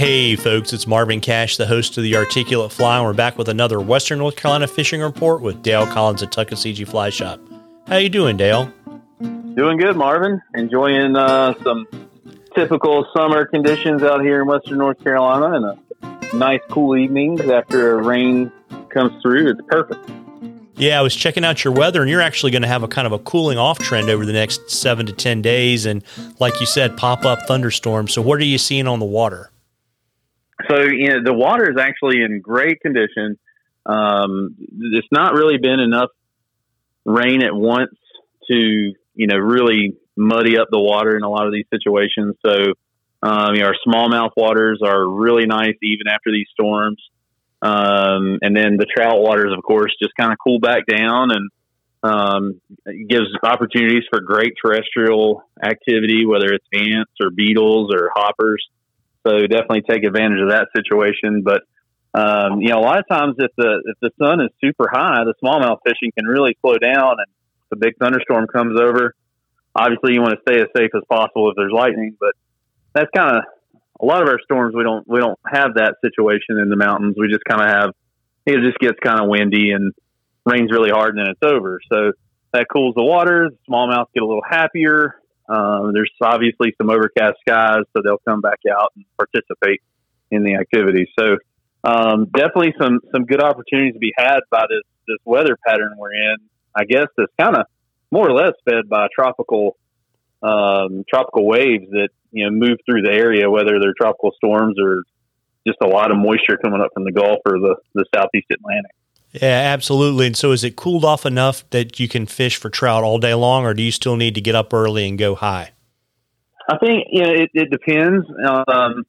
Hey, folks, it's Marvin Cash, the host of the Articulate Fly, and we're back with another Western North Carolina fishing report with Dale Collins at Tuckaseegee Fly Shop. How you doing, Dale? Doing good, Marvin. Enjoying uh, some typical summer conditions out here in Western North Carolina, and a nice, cool evenings after a rain comes through. It's perfect. Yeah, I was checking out your weather, and you're actually going to have a kind of a cooling off trend over the next seven to ten days, and like you said, pop up thunderstorms. So, what are you seeing on the water? So, you know, the water is actually in great condition. Um, it's not really been enough rain at once to, you know, really muddy up the water in a lot of these situations. So, um, you know, our smallmouth waters are really nice even after these storms. Um, and then the trout waters, of course, just kind of cool back down and um, gives opportunities for great terrestrial activity, whether it's ants or beetles or hoppers. So definitely take advantage of that situation. But um, you know, a lot of times if the if the sun is super high, the smallmouth fishing can really slow down, and the big thunderstorm comes over. Obviously, you want to stay as safe as possible if there's lightning, but that's kind of a lot of our storms. We don't we don't have that situation in the mountains. We just kind of have it just gets kind of windy and rains really hard, and then it's over. So that cools the waters. Smallmouth get a little happier. Um, there's obviously some overcast skies, so they'll come back out and participate in the activity. So um, definitely some some good opportunities to be had by this this weather pattern we're in. I guess it's kind of more or less fed by tropical um, tropical waves that you know move through the area, whether they're tropical storms or just a lot of moisture coming up from the Gulf or the the southeast Atlantic. Yeah, absolutely. And so, is it cooled off enough that you can fish for trout all day long, or do you still need to get up early and go high? I think you know it, it depends. Um,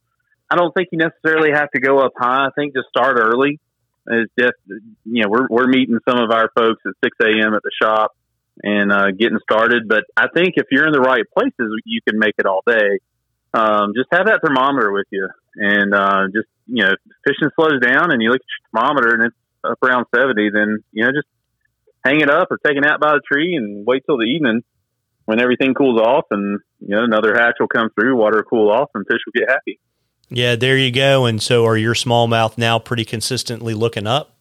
I don't think you necessarily have to go up high. I think just start early. Is just you know we're we're meeting some of our folks at six a.m. at the shop and uh, getting started. But I think if you're in the right places, you can make it all day. Um, just have that thermometer with you, and uh, just you know, fishing slows down, and you look at your thermometer, and it's up around 70, then, you know, just hang it up or take a nap by the tree and wait till the evening when everything cools off and, you know, another hatch will come through, water will cool off, and fish will get happy. Yeah, there you go. And so are your smallmouth now pretty consistently looking up?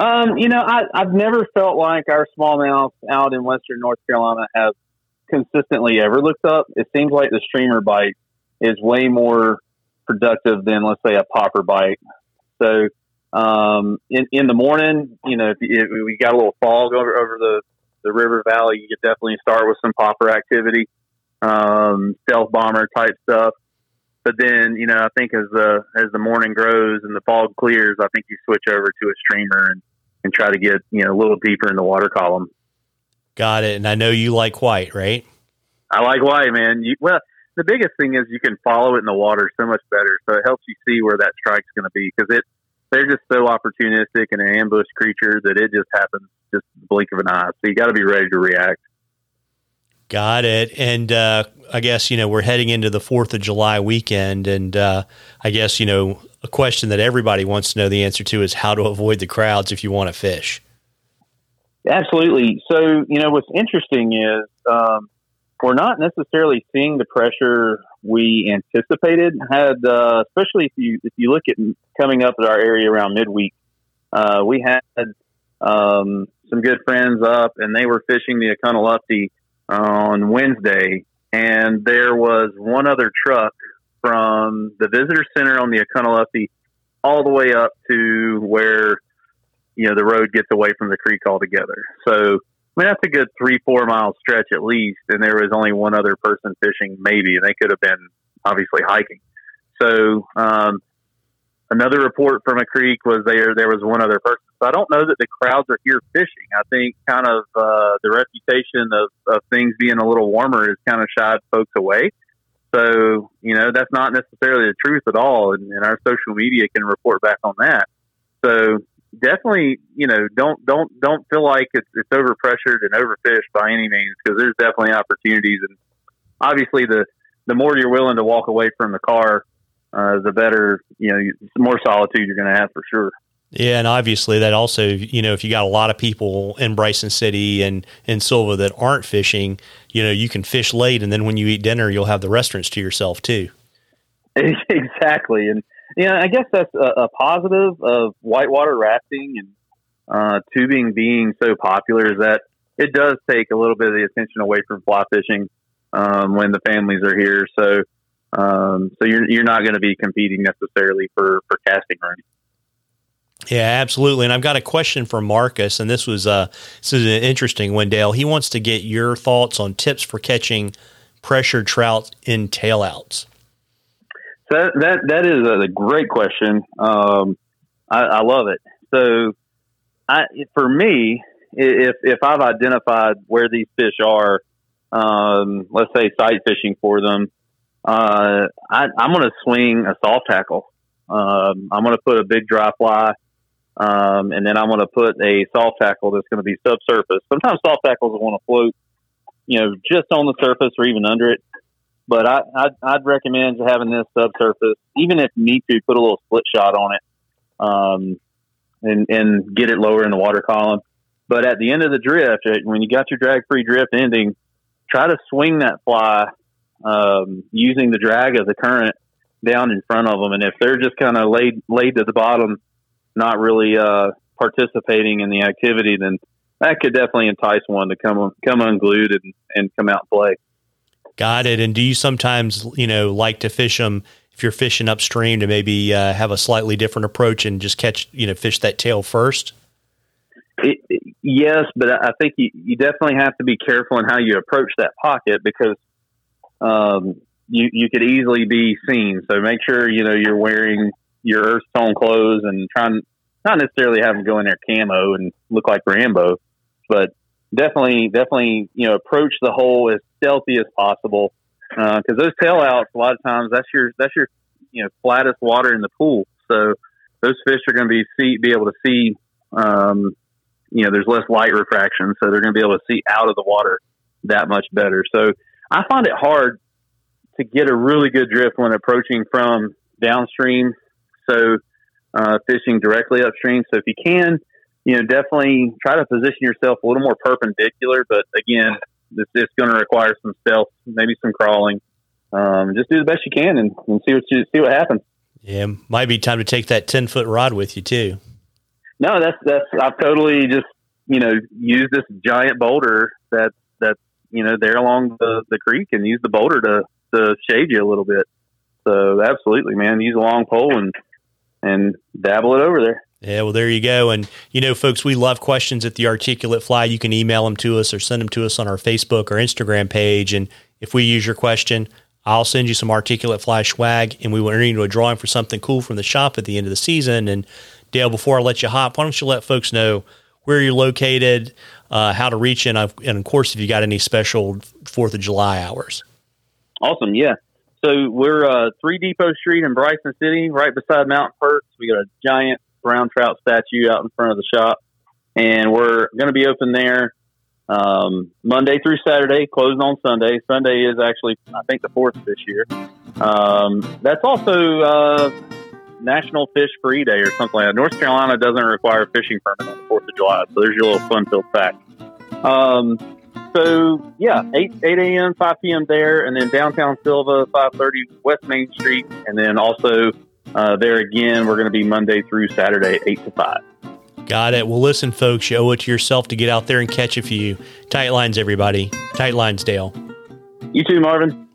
Um, you know, I, I've never felt like our smallmouth out in western North Carolina have consistently ever looked up. It seems like the streamer bite is way more productive than, let's say, a popper bite. So um, in, in the morning, you know, if, if we got a little fog over, over the, the river valley, you could definitely start with some popper activity, um, stealth bomber type stuff. But then, you know, I think as the as the morning grows and the fog clears, I think you switch over to a streamer and, and try to get you know a little deeper in the water column. Got it. And I know you like white, right? I like white, man. You, well, the biggest thing is you can follow it in the water so much better, so it helps you see where that strike's going to be because it they're just so opportunistic and an ambush creature that it just happens just the blink of an eye. So you got to be ready to react. Got it. And uh, I guess you know we're heading into the Fourth of July weekend, and uh, I guess you know a question that everybody wants to know the answer to is how to avoid the crowds if you want to fish. Absolutely. So you know what's interesting is um, we're not necessarily seeing the pressure we anticipated. Had uh, especially if you if you look at coming up at our area around midweek, uh, we had um, some good friends up, and they were fishing the Oconaluftee on Wednesday, and there was one other truck from the visitor center on the Oconaluftee all the way up to where you know the road gets away from the creek altogether. So I mean, that's a good three, four mile stretch at least. And there was only one other person fishing, maybe, and they could have been obviously hiking. So, um, another report from a creek was there, there was one other person. So I don't know that the crowds are here fishing. I think kind of, uh, the reputation of, of things being a little warmer has kind of shied folks away. So, you know, that's not necessarily the truth at all. And, and our social media can report back on that. So definitely, you know, don't don't don't feel like it's, it's overpressured and overfished by any means because there's definitely opportunities, and obviously the the more you're willing to walk away from the car, uh, the better, you know, the more solitude you're going to have for sure. Yeah, and obviously that also, you know, if you got a lot of people in Bryson City and in Sylva that aren't fishing, you know, you can fish late, and then when you eat dinner, you'll have the restaurants to yourself too. exactly, and yeah, I guess that's a, a positive of whitewater rafting and uh, tubing being so popular is that it does take a little bit of the attention away from fly fishing um, when the families are here. So, um, so you're you're not going to be competing necessarily for for casting room. Yeah, absolutely. And I've got a question for Marcus, and this was uh, this is an interesting one, Dale. He wants to get your thoughts on tips for catching pressure trout in tailouts. That that, that is a great question. Um, I, I, love it. So, I for me, if if I've identified where these fish are, um, let's say sight fishing for them, uh, I, am going to swing a soft tackle. Um, I'm going to put a big dry fly, um, and then I'm going to put a soft tackle that's going to be subsurface. Sometimes soft tackles want to float, you know, just on the surface or even under it. But I, I'd, I'd recommend having this subsurface, even if you need to, put a little split shot on it, um, and and get it lower in the water column. But at the end of the drift, when you got your drag free drift ending, try to swing that fly um, using the drag of the current down in front of them. And if they're just kind of laid laid to the bottom, not really uh, participating in the activity, then that could definitely entice one to come come unglued and, and come out and play. Got it. And do you sometimes, you know, like to fish them if you're fishing upstream to maybe uh, have a slightly different approach and just catch, you know, fish that tail first? It, it, yes, but I think you, you definitely have to be careful in how you approach that pocket because um, you you could easily be seen. So make sure you know you're wearing your earth tone clothes and trying not necessarily have them go in there camo and look like Rambo, but definitely definitely you know approach the hole as stealthy as possible because uh, those tail outs a lot of times that's your that's your you know flattest water in the pool. So those fish are going to be see be able to see. Um, you know, there's less light refraction, so they're going to be able to see out of the water that much better. So I find it hard to get a really good drift when approaching from downstream. So uh, fishing directly upstream. So if you can, you know, definitely try to position yourself a little more perpendicular. But again, this is going to require some stealth, maybe some crawling. Um, just do the best you can and, and see what you see what happens. Yeah, might be time to take that ten foot rod with you too. No, that's that's I've totally just you know used this giant boulder that that's you know there along the the creek and use the boulder to to shade you a little bit. So absolutely, man, use a long pole and and dabble it over there. Yeah, well, there you go. And, you know, folks, we love questions at the Articulate Fly. You can email them to us or send them to us on our Facebook or Instagram page. And if we use your question, I'll send you some Articulate Fly swag and we will enter into a drawing for something cool from the shop at the end of the season. And, Dale, before I let you hop, why don't you let folks know where you're located, uh, how to reach you, and, of course, if you got any special 4th of July hours. Awesome. Yeah. So we're uh, Three Depot Street in Bryson City, right beside Mount Perks. We got a giant brown trout statue out in front of the shop, and we're going to be open there um, Monday through Saturday, closing on Sunday. Sunday is actually, I think, the fourth this year. Um, that's also uh, National Fish Free Day or something like that. North Carolina doesn't require a fishing permit on the Fourth of July, so there's your little fun-filled fact. Um, so yeah, eight eight a.m. five p.m. there, and then downtown Sylva, five thirty West Main Street, and then also uh, there again. We're going to be Monday through Saturday eight to five. Got it. Well, listen, folks, you owe it to yourself to get out there and catch a few tight lines. Everybody, tight lines, Dale. You too, Marvin.